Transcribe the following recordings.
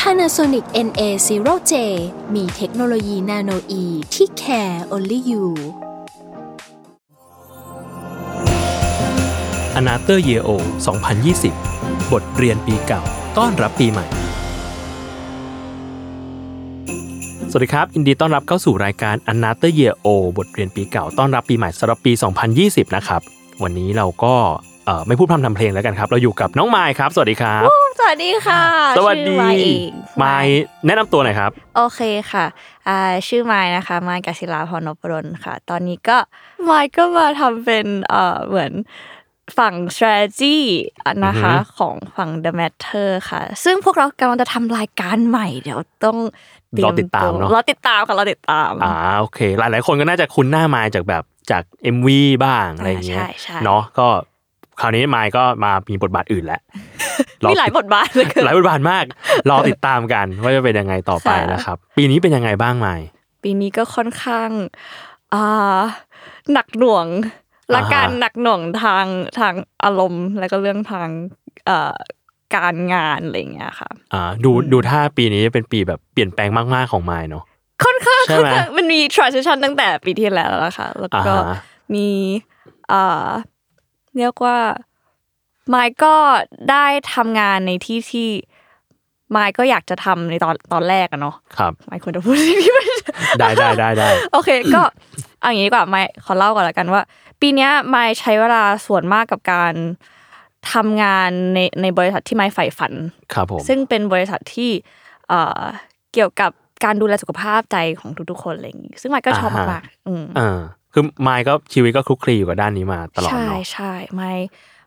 Panasonic NA0J มีเทคโนโลยีนาโนอีที่ care only you a n a t h e r Year O 2020 บทเรียนปีเก่า ต้อนรับปีใหม่ สวัสดีครับอินดีต้อนรับเข้าสู่รายการ a n a t h e r Year O บทเรียนปีเก่า ต้อนรับปีใหม่สำหรับปี 2020 นะครับ วันนี้เราก็ เอ่อไม่พูดพร่ำทำเพลงแล้วกันครับ เราอยู่กับน้องไมค์ครับ สวัสดีครับ สวัสดีค่ะสวัสดีชื่อไมค์เองไมค์แนะนำตัวหน่อยครับ โอเคค่ะอ่าชื่อไมค์นะคะไมค์กศิลาพรนพดลค่ะ ตอนนี้ก็ไมค์ก็มาทำเป็นเอ่อเหมือนฝั่ง strategy นะคะอือฮึของฝั่ง The Matter ค่ะ ซึ่งพวกเรากำลังจะทำรายการใหม่ เดี๋ยวต้องเรียรอติดตามเนอะรอติดตามค่ะรอติดตามอ่าโอเค หลายหลายๆคนก็น่าจะคุ้นหน้าไมค์จากแบบจาก MV บ้างอะไรอย่างเงี้ยใช่ใช่เนาะก็ คราวนี้ไมค์ก็มามีบทบาทอื่นแล้วรอมีหลายบทบาทเลยคือหลายบทบาทมากรอติดตามกันว่าจะเป็นยังไงต่อไปค่ะนะครับ ปีนี้เป็นยังไงบ้างไมค์ปีนี้ก็ค่อนข้างอ่าหนักหน่วงและอ่าฮะการหนักหน่วงทางทางอารมณ์ แล้วก็เรื่องทางเอ่อการงานอะไรอย่างเงี้ยค่ะอ่าดูดูถ้าปีนี้เป็นปีแบบเปลี่ยนแปลงมากๆของไมค์เนาะค่อนข้างใช่ไหมค่อนข้างมันมี transition ตั้งแต่ปีที่แล้วแล้วค่ะแล้วก็อ่าฮะมีอ่า เรียกว่าไมค์ก็ได้ทำงานในที่ที่ไมค์ก็อยากจะทำในตอนตอนแรกอะเนาะครับไมค์ควรจะพูดที่ไม่ได้ได้ได้ได้โอเคก็เอาอย่างนี้ดีกว่าไม่ขอเล่าก่อนละกันว่า ปีเนี้ยไม่ใช้เวลาส่วนมากกับการทำงานในในบริษัทที่ไม่ใฝ่ฝันครับผมซึ่งเป็นบริษัทที่เอ่อเกี่ยวกับการดูแลสุขภาพใจของทุกๆคนอะไรอย่างงี้ซึ่งไม่ก็ชอบมากๆอืมอ่า คือไมค์ก็ชีวิตก็คลุกคลีอยู่กับด้านนี้มาตลอดใช่เนาะใช่ไม่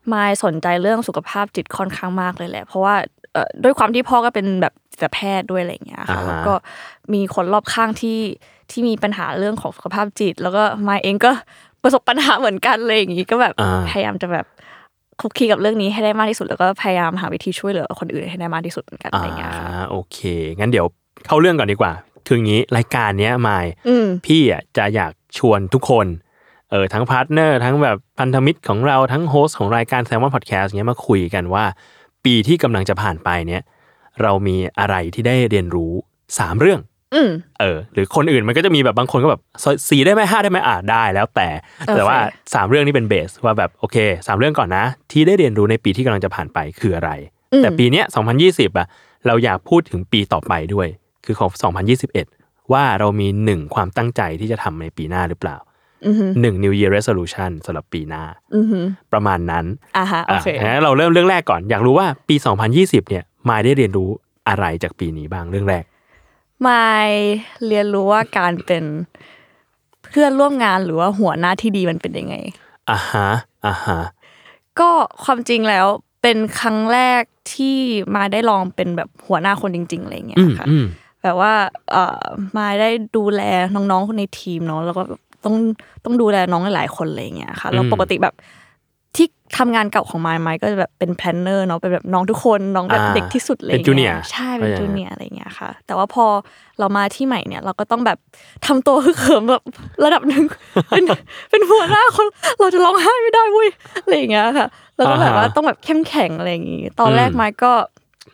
ไม่สนใจเรื่องสุขภาพจิตค่อนข้างมากเลยแหละ เพราะว่าเอ่อด้วยความที่พ่อก็เป็นแบบจิตแพทย์ด้วยอะไรอย่างเงี้ยค่ะอ่าฮะแล้วก็มีคนรอบข้างที่ที่มีปัญหาเรื่องของสุขภาพจิต แล้วก็มาเองก็ประสบปัญหาเหมือนกันเลยอย่างงี้ก็แบบอ่าพยายามจะแบบคลุกคลีกับเรื่องนี้ให้ได้มากที่สุดแล้วก็พยายามหาวิธีช่วยเหลือคนอื่นให้ได้มากที่สุดเหมือนกันอะไรอย่างเงี้ยค่ะอ่าโอเค งั้นเดี๋ยวเข้าเรื่องก่อนดีกว่า คืออย่างนี้รายการเนี้ยไมค์อืมพี่อะจะอยาก ชวนทุกคนเออทั้ง partner ทั้งแบบพันธมิตรของเราทั้ง host ของรายการ Salmon Podcast เนี้ยมาคุยกันว่า ปีที่กำลังจะผ่านไปเนี้ยเรามีอะไรที่ได้เรียนรู้สามเรื่องอืมเออ หรือคนอื่นมันก็จะมีแบบบางคนก็แบบสี่ได้ไหมห้าได้ไหมอ่าได้แล้วแต่โอเคแต่ว่าสามเรื่องนี้เป็นเบสว่าแบบโอเคสามเรื่องก่อนนะ ที่ได้เรียนรู้ในปีที่กำลังจะผ่านไปคืออะไร แต่ปีเนี้ย2020อะเราอยากพูดถึงปีต่อไปด้วย คือของ2021 ว่าเรามีหนึ่งความตั้งใจที่จะทำในปีหน้าหรือเปล่าอือฮึหนึ่ง New Year Resolution สำหรับปีหน้าอือฮึประมาณนั้นอ่าฮะโอเคอะงั้นเราเริ่มเรื่องแรกก่อน อยากรู้ว่าปี 2020 เนี่ยมายได้เรียนรู้อะไรจากปีนี้บ้างเรื่องแรกไม่เรียนรู้ว่าการเป็นเพื่อนร่วมงานหรือว่าหัวหน้าที่ดีมันเป็นยังไงอ่าฮะอ่าฮะก็ความจริงแล้วเป็นครั้งแรกที่มาได้ลองเป็นแบบหัวหน้าคนจริง ๆอะไรอย่างเงี้ยอืมค่ะอืม แบบว่าเอ่อมาได้ดูแลน้องๆคนในทีมเนาะแล้วก็แบบต้องต้องดูแลน้องหลายๆคนอะไรอย่างเงี้ยค่ะแล้วอืมปกติแบบที่ทำงานเก่าของไมค์ไมค์ก็จะแบบเป็น planner เนาะเป็นแบบน้องทุกคนน้องแบบอ่าเด็กที่สุดเลยเป็น junior ใช่เป็นเข้าใจจูเนียร์อะไรอย่างเงี้ยค่ะ แต่ว่าพอเรามาที่ใหม่เนี่ย เราก็ต้องแบบทำตัวคือเข้มแบบระดับหนึ่งเป็นเป็นหัวหน้าคนเราจะร้องไห้ไม่ได้เว้ยอะไรอย่างเงี้ยค่ะ แล้วก็แบบว่าอ่าฮะต้องแบบเข้มแข็งอะไรอย่างงี้ตอนแรกอืมไมค์ก็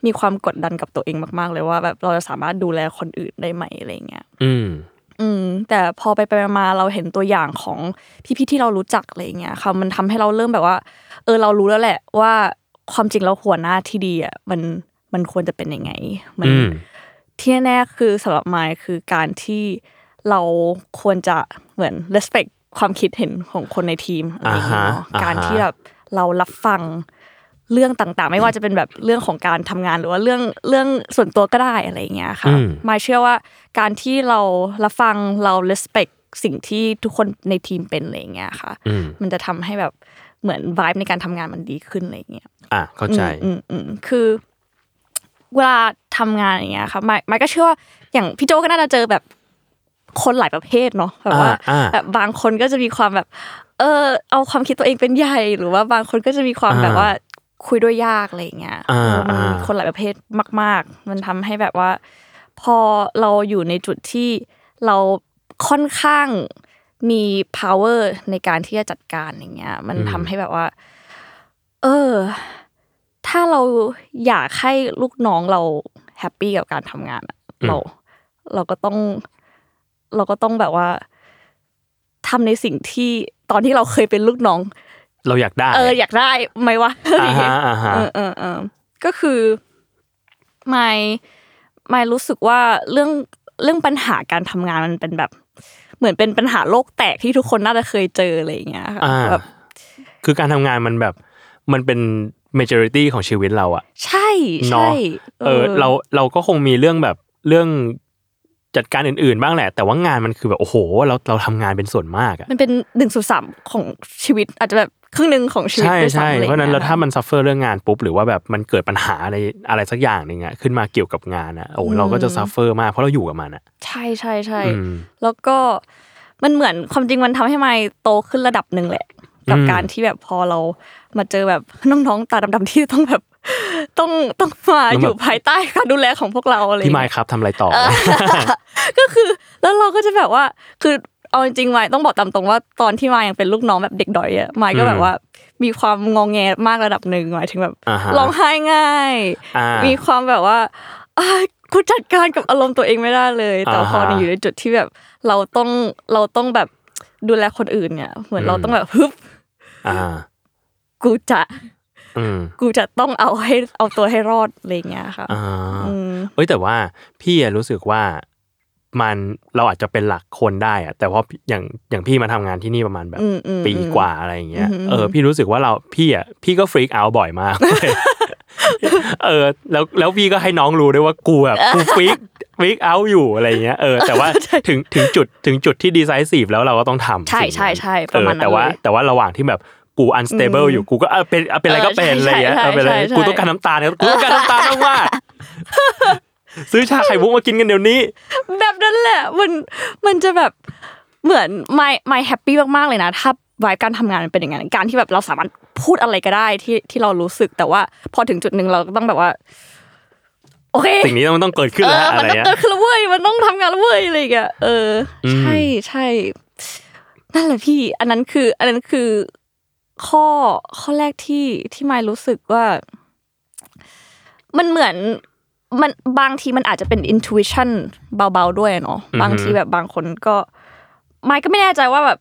มีความกดดันกับตัวเองมาก ๆ เลยว่า แบบเราจะสามารถดูแลคนอื่นได้ไหมอะไรอย่างเงี้ยอืมอืมแต่พอไปไปมาๆเราเห็นตัวอย่างของพี่ๆที่เรารู้จักอะไรอย่างเงี้ยค่ะมันทำให้เราเริ่มแบบว่า เออเรารู้แล้วแหละว่าความจริงแล้วหัวหน้าที่ดีอะมันมันควรจะเป็นยังไง มันอืมที่แน่ๆคือสำหรับไมค์คือการที่เราควรจะเหมือน respect ความคิดเห็นของคนในทีมอะไรอย่างเงี้ยเนาะอ่าฮะการอ่าฮะที่แบบเรารับฟัง เรื่องต่างๆ ไม่ว่าจะเป็นแบบเรื่องของการทำงานหรือว่าเรื่องเรื่องส่วนตัวก็ได้อะไรอย่างเงี้ยค่ะอืมมายเชื่อว่าการที่เรารับฟังเรา respect สิ่งที่ทุกคนในทีมเป็นอะไรอย่างเงี้ยค่ะอืมมันจะทำให้แบบเหมือน vibe ในการทำงานมันดีขึ้นอะไรอย่างเงี้ยอะเข้าใจอืมอืมอืมคือเวลาทำงานอย่างเงี้ยค่ะไม่ไม่ก็เชื่อว่าอย่างพี่โจก็น่าจะเจอแบบคนหลายประเภทเนาะแบบว่าอ่าอ่าแบบบางคนก็จะมีความแบบ เออเอาความคิดตัวเองเป็นใหญ่ หรือว่าบางคนก็จะมีความอ่าแบบว่า คุยด้วยยากอะไรอย่างเงี้ยอ่าเออมันมีอ่าคนหลายประเภทมาก ๆ มันทำให้แบบว่า พอเราอยู่ในจุดที่เราค่อนข้างมี power ในการที่จะจัดการอย่างเงี้ย มันทำให้แบบว่า เออ ถ้าเราอยากให้ลูกน้องเราแฮปปี้กับการทำงานอะเราเราก็ต้อง เราก็ต้องแบบว่าทำในสิ่งที่ตอนที่เราเคยเป็นลูกน้อง เราอยากได้ เอออยากได้ไหมวะอ่าฮะอ่าฮะเออเออเออก็คือไม่ไม่รู้สึกว่าเรื่องเรื่องปัญหาการทำงานมันเป็นแบบ เหมือนเป็นปัญหาโลกแตกที่ทุกคนน่าจะเคยเจออะไรอย่างเงี้ยค่ะอ่าแบบคือการทำงานมันแบบมันเป็น majority ของชีวิตเราอะใช่เนาะใช่เออเราเราก็คงมีเรื่องแบบเรื่องจัดการอื่นๆ บ้างแหละ แต่ว่างานมันคือแบบโอ้โห เราเราทำงานเป็นส่วนมากอะมันเป็นหนึ่งส่วนสามของชีวิตอาจจะแบบ ครึ่งหนึ่งของชีวิตใช่ด้วยซ้ำใช่อไอย่งเพราะฉะนั้นงี้แล้วยถ้ามัน suffer เรื่องงานปุ๊บหรือว่าแบบมันเกิดปัญหาอะไรอะไรสักอย่างหนึ่งอะขึ้นมาเกี่ยวกับงานอะโอ้โหเราก็จะ suffer มากเพราะเราอยู่กับมันอะใช่ใช่ใช่อืมแล้วก็มันเหมือนความจริงมันทำให้ไมค์โตขึ้นระดับหนึ่งแหละ กับอืมการที่แบบพอเรามาเจอแบบน้องๆตาดำๆที่ต้องแบบต้องต้องมาอยู่ภายใต้การดูแลของพวกเราอะไรพี่ไมเงี้ยค์ครับทำอะไรต่อ ก็คือ แล้วเราก็จะแบบว่า คือ เอาจริงๆไมค์ต้องบอกตามตรงว่าตอนที่ไมค์ยังเป็นลูกน้องแบบเด็กดอยอะไมค์ก็แบบว่า มีความงองแงมากระดับหนึ่งหมายถึงแบบอ่าฮะร้องไห้ง่ายอ่ามีความแบบว่าอ้ายกูจัดการกับอารมณ์ตัวเองไม่ได้เลย แต่อ่าฮะพออยู่ในจุดที่แบบ เราต้องเราต้องแบบดูแลคนอื่นเนี่ย เหมือนเราต้องแบบฮึบอ่ากูจะอืมกูจะต้องเอาให้เอาตัวให้รอดอะไรอย่างเงี้ยค่ะอ่าอืมเอ้ยแต่ว่าพี่อะรู้สึกว่า มันเราอาจจะเป็นหลักคนได้อะแต่ว่าอย่างอย่างพี่มาทำงานที่นี่ประมาณแบบอืมอืมปีกว่าอะไรอย่างเงี้ยอืมเออพี่รู้สึกว่าเราพี่อะพี่ก็ฟรีกเอาบ่อยมากเออ แล้วแล้วพี่ก็ให้น้องรู้ด้วยว่ากูแบบกูฟรีกฟรีกเอาอยู่อะไรอย่างเงี้ยเออแต่ว่าถึงถึงจุดถึงจุดที่ดีไซน์สีแล้วเราก็ต้องทำใช่สิ่งนั้นใช่ใช่ปเอระอมาณนั้นแต่ว่าเลยแต่ว่าระหว่างที่แบบกูอันสเตเบิลอยู่กูก็เอาเป็นเอาเป็นอะไรก็เป็นเอออะไรอย่างเงี้ยใช่เอาเป็นอะไรใช่ใช่กูต้องการน้ำตาลเนี่ยกูต้องการน้ำตาลมากๆ ซื้อชาไข่มุกมากินกันเดี๋ยวนี้ แบบนั้นแหละ มันมันจะแบบเหมือนไม่ไม่แฮปปี้มากๆเลยนะ ถ้าไวบ์การทำงานมันเป็นอย่างนั้นการที่แบบเราสามารถพูดอะไรก็ได้ที่ที่เรารู้สึกแต่ว่า พอถึงจุดหนึ่งเราก็ต้องแบบว่า โอเคสิ่งนี้มันต้องเกิดขึ้นเอแล้วออะมันไรต้องเงี้ยเกิดขึ้นแล้วเว้ยมันต้องทำงานแล้วเว้ยอะไรอย่างเงี้ยเอออมใช่ใช่นั่นแหละพี่ อันนั้นคือ อันนั้นคือข้อข้อแรกที่ที่ไม่รู้สึกว่า มันเหมือน มันบางทีมันอาจจะเป็น intuition เบาๆด้วยเนาะอือฮึบางทีแบบบางคนก็ไม่ก็ไม่แน่ใจว่าแบบ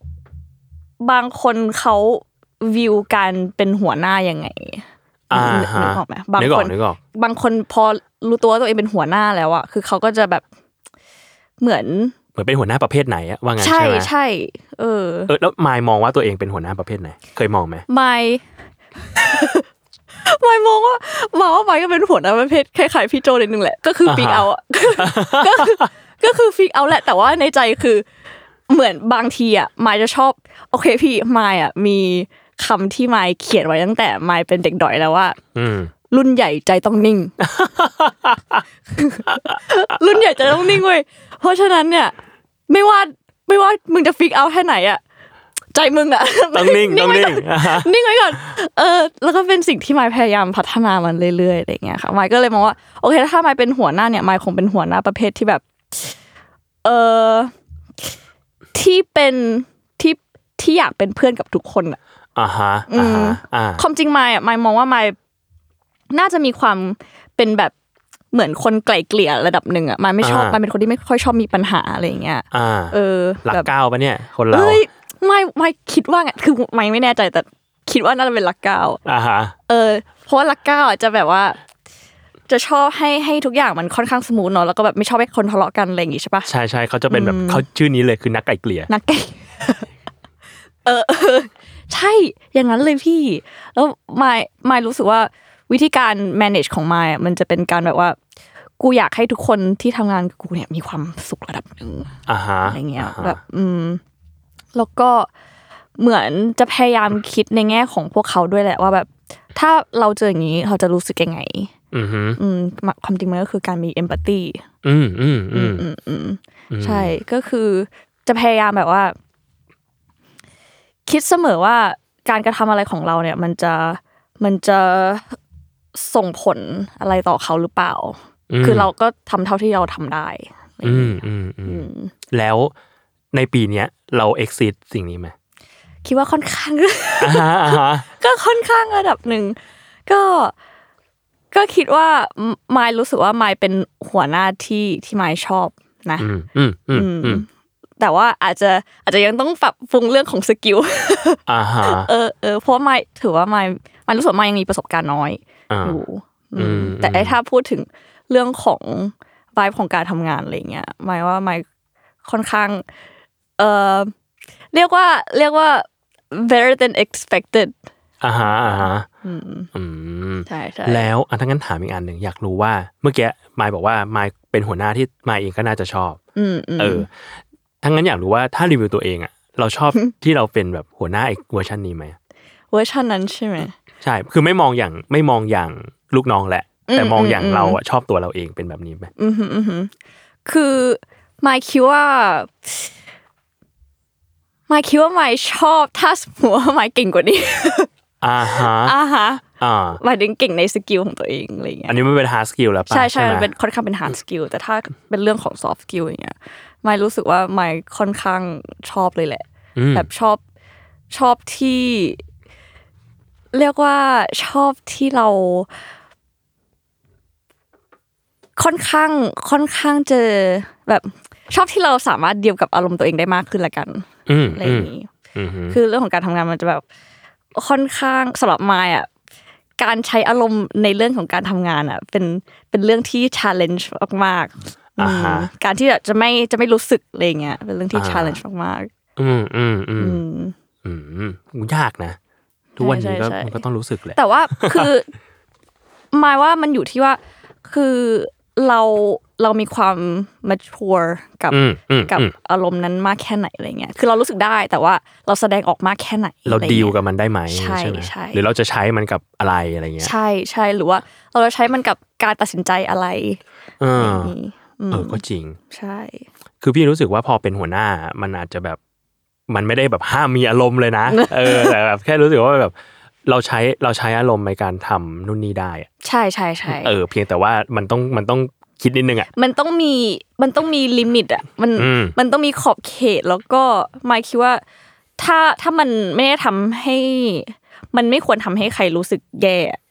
บางคนเขาวิวการเป็นหัวหน้ายังไงอ่านึกฮะนึกออกไหมบางนึกอคอกนนึกออกบางคนพอรู้ตัวว่าตัวเองเป็นหัวหน้าแล้วอะคือเขาก็จะแบบเหมือนเหมือนเป็นหัวหน้าประเภทไหนอะว่างั้นใช่ใช่ไหมใช่เออเออแล้วมายมองว่าตัวเองเป็นหัวหน้าประเภทไหน เคยมองไหม ไม่ไม่มองว่ามองว่าไม่ก็เป็นหัวหน้าประเภทคล้ายๆพี่โจนิดนึงแหละ ก็คือฟิกเอาอะก็คือก็คือฟิกเอาแหละ แต่ว่าในใจคือเหมือนบางทีอะมายจะชอบ โอเคพี่มายอะมีคำที่มายเขียนไว้ตั้งแต่มายเป็นเด็กดอยแล้วว่า อืมรุ่นใหญ่ใจต้องนิ่ง รุ่นใหญ่ใจต้องนิ่งเว้ยเพราะฉะนั้นเนี่ย ไม่ว่าไม่ว่ามึงจะฟิกเอาแค่ไหนอะ ใจมึงอะต้องนิ่งต้องไว้นิ่ก่งอนนิ่งไว้ก่อนเออแล้วก็เป็นสิ่งที่ไมายพยายามพัฒนามันเรื่อยๆอะไรอย่างเงี้ยค่ะไมายก็เลยมองว่าโอเคถ้าไมายเป็นหัวหน้าเนี่ยไมายคงเป็นหัวหน้าประเภทที่แบบ เออที่เป็นที่ที่อยากเป็นเพื่อนกับทุกคนอะอ่าฮะอ่าฮะอ่าความจริงไมายอะไมายมองว่าไมายน่าจะมีความเป็นแบบเหมือนคนไกล่เกลี่ยระดับหนึ่งอะไมายไม่ชอบอ่าไมายเป็นคนที่ไม่ค่อยชอบมีปัญหาอะไรอย่างเงี้ยอ่าเออหลักแบบเก้าปะเนี่ยคนเราเอ้ย ไม่ไม่คิดว่าไงคือไม่ไม่แน่ใจแต่คิดว่าน่าจะเป็นหลักเก้าอ่าฮะเออ เพราะว่าหลักเก้าอะจะแบบว่า จะชอบให้ให้ทุกอย่างมันค่อนข้างสมูทเนาะแล้วก็แบบไม่ชอบให้คนทะเลาะกันอะไรอย่างงี้ใช่ปะใช่ใช่เขาจะเป็นแบบเขาชื่อนี้เลยคือนักไก่เกลี่ยนักเก่งเออเออใช่อย่างนั้นเลยพี่ แล้วมายมายรู้สึกว่าวิธีการ manage ของมายอะมันจะเป็นการแบบว่ากูอยากให้ทุกคนที่ทำงานกับกูเนี่ยมีความสุขระดับหนึ่งอ่าฮะอะไรเงี้ยาฮะแบบ อืม แล้วก็เหมือนจะพยายามคิดในแง่ของพวกเขาด้วยแหละว่าแบบ ถ้าเราเจออย่างนี้เราจะรู้สึกยังไงอืมฮึอืมความจริงมันก็คือการมีเอมพัตตีอืมอืมอือืมมอืมอืมใช่ก็คือจะพยายามแบบว่า คิดเสมอว่าการกระทำอะไรของเราเนี่ย มันจะมันจะส่งผลอะไรต่อเขาหรือเปล่า คือเราก็ทำเท่าที่เราทำได้อะไรออืย่างมเงี้ยอืมอือืมมแล้ว ในปีเนี้ยเรา exit สิ่งนี้ไหมคิดว่าค่อนข้างอ่าฮะอ่าฮะก็ค่อนข้างระดับหนึ่งก็ก็คิดว่ามายรู้สึกว่ามายเป็นหัวหน้าที่ที่มายชอบนะอืมอืมอืมอืมอืมแต่ว่าอาจจะอาจจะยังต้องปรับปรุงเรื่องของสกิลอ่าฮะเออเออเพราะว่ามายถือว่ามายมายรู้สึกว่ามายยังมีประสบการณ์น้อยอ่าอยู่อือืมมแต่ไอ้ถ้าพูดถึงเรื่องของวายของการทำงานอะไรเงี้ยหมายว่ามายค่อนข้าง เออเรียกว่าเรียกว่า better than expected อ่าฮะอ่าฮะอืมอืมใช่ใช่แล้วอันทั้างนั้นถามอีกอันหนึ่งอยากรู้ว่า เมื่อกี้มายบอกว่ามายเป็นหัวหน้าที่มายเองก็น่าจะชอบอืมอืมเออ ทั้างนั้นอยากรู้ว่าถ้ารีวิวตัวเองอะเราชอบที่เราเป็นแบบหัวหน้าในเวอร์ชันนี้ไหมเวอร์ชันนั้นใช่ไหมใช่ คือไม่มองอย่างไม่มองอย่างลูกน้องแหละ แต่อืมมองอืมอย่างอืมเราอะชอบตัวเราเองเป็นแบบนี้ไหมอืมฮึอืมฮึคือมายคิดว่า มายคิดว่ามายชอบถ้าสมมติว่ามายเก่งกว่านี้อ่าฮะอ่าฮะอ่าหมายถึงเก่งในสกิลของตัวเองอะไรเงี้ยอันนี้มันเป็น hard skill แล้วป่ะใช่ใช่ไหมันเป็นค่อนข้างเป็น hard skill แต่ถ้าเป็นเรื่องของ soft skill อย่างเงี้ยมายรู้สึกว่ามายค่อนข้างชอบเลยแหละอืมแบบชอบชอบที่ เรียกว่าชอบที่เรา ค่อนข้างค่อนข้างจะแบบชอบที่เราสามารถเดียวกับอารมณ์ตัวเองได้มากขึ้นละกัน อืมอะไรอย่างนี้อืมอืมคือเรื่องของการทำงานมันจะแบบค่อนข้างสำหรับมายอะการใช้อารมณ์ในเรื่องของการทำงานอะ เป็นเป็นเรื่องที่ challenge มากๆอ่าฮะอืมการที่แบบจะไม่จะไม่รู้สึกอะไรเงี้ยเป็นเรื่องที่อ่า challenge มากอืมอืมอืๆมอืมอืมยากนะทุกวันนี้ก็ใช่ใช่มันก็ต้องรู้สึกแหละแต่ว่าคือหมายว่ามันอยู่ที่ว่าคือเรา เรามีความ mature กับอืมอืมกับอืมอารมณ์นั้นมากแค่ไหนอะไรเงี้ยคือเรารู้สึกได้แต่ว่าเราแสดงออกมากแค่ไหน เราอะไรงี้ยดีลกับมันได้ไหมใช่ไหมใช่หรือเราจะใช้มันกับอะไรอะไรเงี้ยใช่ใช่หรือว่าเราจะใช้มันกับการตัดสินใจอะไรเอออย่างนี้มเออก็จริง ใช่ คือพี่รู้สึกว่าพอเป็นหัวหน้ามันอาจจะแบบมันไม่ได้แบบห้ามมีอารมณ์เลยนะ เออแต่แบบแค่รู้สึกว่าแบบเราใช้เราใช้อารมณ์ในการทำนู่นนี่ได้อะใช่ใช่ใช่เออเพียงแต่ว่ามันต้องมันต้อง คิดนิดนึงอะมันต้องมีมันต้องมีลิมิตอะมันอืมมันต้องมีขอบเขตแล้วก็หมายคิดว่าถ้าถ้ามันไม่ได้ทำให้ มันไม่ควรทำให้ใครรู้สึกแย่อะ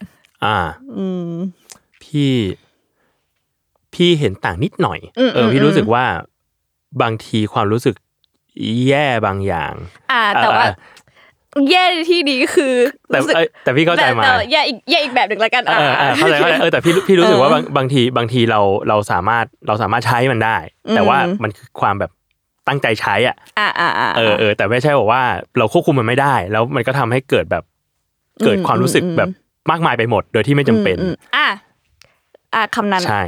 อ่า อืมพี่ พี่เห็นต่างนิดหน่อยอืมเอออืมพี่อืมรู้สึกว่าบางทีความรู้สึกแย่บางอย่าง อ่า แต่ว่าเออ แย่ในที่นี้คือแต่รู้สึกเอ้ยแต่พี่เข้าใจแต่มาแต่แย่อีกแย่อีกแบบหนึ่งแล้วกันเออเออเข้าใจเข้าใจเออแต่พี่พี่รู้สึกว่าบางบางทีบางทีเราเราสามารถเราสามารถใช้มันได้ แต่ว่ามันคือความแบบตั้งใจใช้อะอ่าอ่าอ่าเออเออแต่ไม่ใช่บอกว่าเราควบคุมมันไม่ได้ แล้วมันก็ทำให้เกิดแบบเกิดความรู้สึกแบบมากมายไปหมด โดยที่ไม่จำเป็นอืมอืมอ่าอ่าคำนั้นอะใช่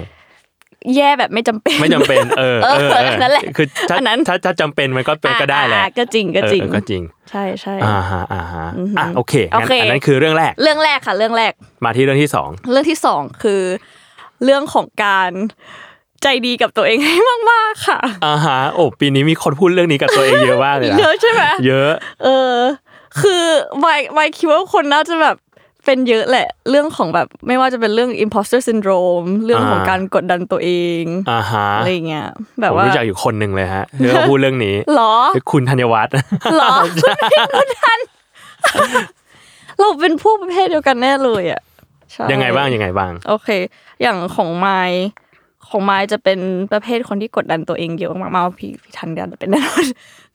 แย่แบบไม่จำเป็น ไม่จำเป็นเออเออเออนั่นแหละคือถ้าอันนั้นถ้าถ้าจำเป็นมันก็เป็นก็ได้แหละอ่าก็จริงก็จริงเออก็จริง ใช่ใช่อ่าฮะอ่าฮะอือหืออ่อะโอเคงั้นโอเคอันนั้นคือเรื่องแรก เรื่องแรกค่ะ เรื่องแรกมาที่เรื่องที่สองเรื่องที่สองคือ เรื่องของการใจดีกับตัวเองให้มากๆค่ะอ่าฮะโอ้ปีนี้มีคนพูดเรื่องนี้กับตัวเองเยอะมากเลยนะเยอะใช่ไหมเยอะ เออ คือวายายคิดว่าคนน่าจะแบบ เป็นเยอะแหละเรื่องของแบบไม่ว่าจะเป็นเรื่อง imposter syndrome เรื่องของอ่าการกดดันตัวเองอ่าฮะอะไรเงี้ยแบผบมว่ารู้จักอยู่คนหนึ่งเลยฮะที่เขาพูดเรื่องนี้หรอคือคุณธัญวัฒน์หรอคุณทันเราเป็นพวกประเภทเดียวกันแน่เลยอะใช่ยังไงบ้างยังไงบ้าง โอเค อย่างของไมค์ของไมค์จะเป็นประเภทคนที่กดดันตัวเองเยอะมากๆพี่พี่ทันเดียนเป็นแน่นอน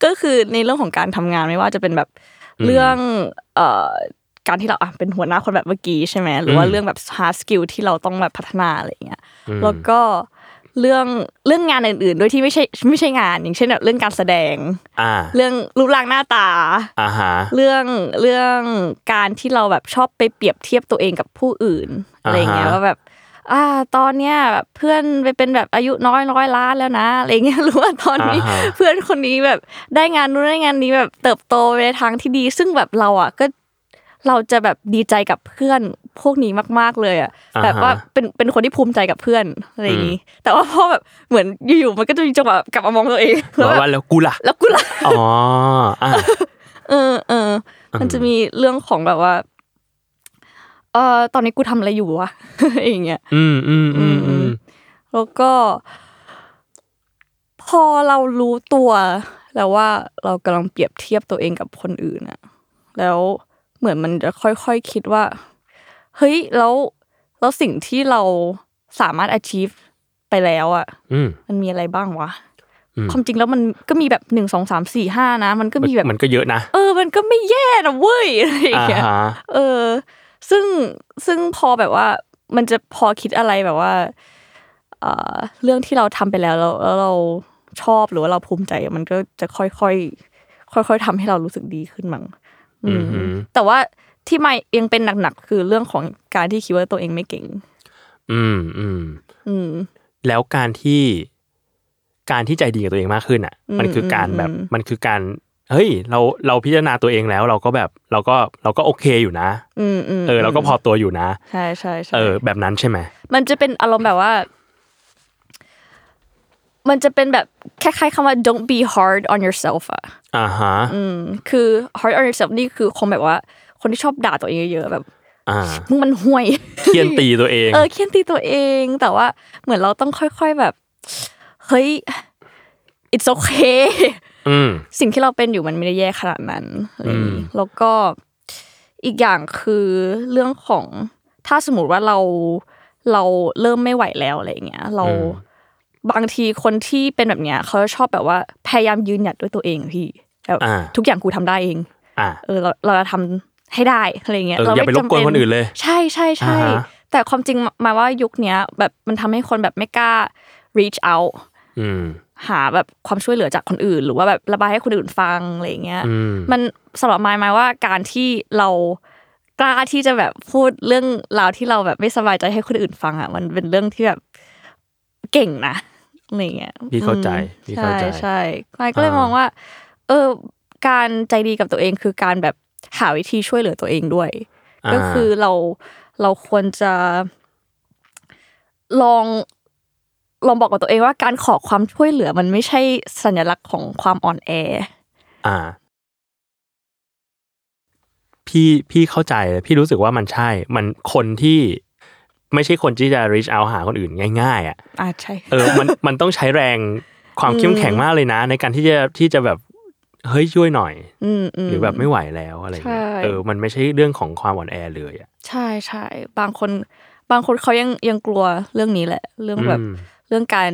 ก็คือในเรื่องของการทำงานไม่ว่าจะเป็นแบบเรื่องเอ่อ การที่เราอะเป็นหัวหน้าคนแบบเมื่อกี้ใช่ไหมหรือว่าอืมเรื่องแบบ hard skill ที่เราต้องแบบพัฒนาอะไรอย่างเงี้ยอืมแล้วก็เรื่องเรื่องงานอื่นๆโดยที่ไม่ใช่ไม่ใช่งาน อย่างเช่นแบบเรื่องการแสดงอ่าเรื่องรูปร่างหน้าตาอ่าฮะเรื่องเรื่องการที่เราแบบชอบไปเปรียบเทียบตัวเองกับผู้อื่นอะไรเงี้ยอ่าฮะว่าแบบอ่าตอนเนี้ยแบบเพื่อนไปเป็นแบบอายุน้อยร้อยล้านแล้วนะอะไรเงี้ยหรือว่าตอนนี้อ่าฮะเพื่อนคนนี้แบบได้งานนู้นได้งานนี้แบบเติบโตไปในทางที่ดี ซึ่งแบบเราอะก็ เราจะแบบดีใจกับเพื่อนพวกนี้มากๆเลยอะอ่าฮะแบบว่าเป็นเป็นคนที่ภูมิใจกับเพื่อนอะไรอย่างนี้ แต่ว่าพอแบบเหมือนอยู่ๆมันก็จะมีจังหวะกลับมามองตัวเองแล้วว่าแบบว่าแล้วกูล่ะแล้วกูล่ะอ๋ออะเออเออมันจะมีเรื่องของแบบว่าเออตอนนี้กูทำอะไรอยู่วะอย่างเงี้ยอืมอืมอืมอืมแล้วก็ พอเรารู้ตัวแล้วว่าเรากำลังเปรียบเทียบตัวเองกับคนอื่นอะแล้ว เหมือนมันจะค่อยๆคคิดว่า เฮ้ยแล้วแล้วสิ่งที่เราสามารถ achieve ไปแล้วอะอืมมันมีอะไรบ้างวะอืมความจริงแล้วมันก็มีแบบหนึ่งสองสามสี่ห้านะ มันก็มีแบบมันก็เยอะนะเออ มันก็ไม่แย่นะเว้ยอะไรอย่างอ่าเงี้ยฮะเออ ซึ่งซึ่งพอแบบว่า มันจะพอคิดอะไรแบบว่าเอ่อเรื่องที่เราทำไปแล้วแล้วแล้วเราชอบหรือว่าเราภูมิใจ มันก็จะค่อยๆค่อยๆทำให้เรารู้สึกดีขึ้นมั้งอือืมมฮึ แต่ว่าที่ไม่ยังเป็นหนักๆคือเรื่องของการที่คิดว่าตัวเองไม่เก่ง อืมอืมอืมแล้วการที่การที่ใจดีกับตัวเองมากขึ้นอะอืมมันคือการแบบอืมมันคือการเฮ้ยเราเราพิจารณาตัวเองแล้วเราก็แบบเราก็เราก็โอเคอยู่นะอืมอืมเออเราก็พอตัวอยู่นะ ใช่ใช่ใช่เออแบบนั้นใช่ไหมมันจะเป็นอารมณ์แบบว่า มันจะเป็นแบบคล้ายๆคำว่า don't be hard on yourself อะอ่าฮะอืมคือ hard on yourself นี่คือคงแบบว่า คนที่ชอบด่าตัวเองเยอะๆแบบอ่ามึงมันห่วยเคียนตีตัวเอง เออเคียนตีตัวเอง แต่ว่าเหมือนเราต้องค่อยๆแบบ เฮ้ย it's okay อืมสิ่งที่เราเป็นอยู่มันไม่ได้แย่ขนาดนั้นอะไรอย่างนี้แล้วก็อีกอย่างคือเรื่องของถ้าสมมติว่าเราเราเริ่มไม่ไหวแล้วอะไรอย่างเงี้ย เราอืม บางทีคนที่เป็นแบบเนี้ยเขาจะชอบแบบว่าพยายามยืนหยัดด้วยตัวเองอะพี่แบบอ่าทุกอย่างกูทำได้เองอ่าเออเราเราจะทำให้ได้อะไรเงี้ยเอออย่าไปรบกวนคนอื่นเลย ใช่ใช่ใช่อ่าฮะแต่ความจริงหมายว่ายุคเนี้ย แบบมันทำให้คนแบบไม่กล้า reach out อืมหาแบบความช่วยเหลือจากคนอื่น หรือว่าแบบระบายให้คนอื่นฟังอะไรเงี้ยอืมมันสำหรับมายหมายว่าการที่เรากล้าที่จะแบบพูดเรื่องราวที่เราแบบไม่สบายใจให้คนอื่นฟังอะมันเป็นเรื่องที่แบบเก่งนะ อะไรเงี้ยพี่เข้าใจอืมพี่เข้าใจใช่ใช่มายก็เลยอ่ามมองว่า เออการใจดีกับตัวเองคือการแบบหาวิธีช่วยเหลือตัวเองด้วย ก็คือเราเราควรจะ ลองลองบอกกับตัวเองว่าการขอความช่วยเหลือมันไม่ใช่สัญลักษณ์ของความอ่อนแอ อ่า พี่พี่เข้าใจเลยพี่รู้สึกว่ามันใช่ มันคนที่ ไม่ใช่คนที่จะ reach out หาคนอื่นง่ายๆ อะอ่าใช่เออมันมันต้องใช้แรงความเข้มแข็งมากเลยนะ ในการที่จะที่จะแบบเฮ้ยช่วยหน่อยอืมอืมหรือแบบไม่ไหวแล้วอะไรเงี้ยใช่เออมันไม่ใช่เรื่องของความอ่อนแอเลยอะใช่ใช่บางคน บางคนเขายังยังกลัวเรื่องนี้แหละ เรื่องแบบอืมเรื่องการ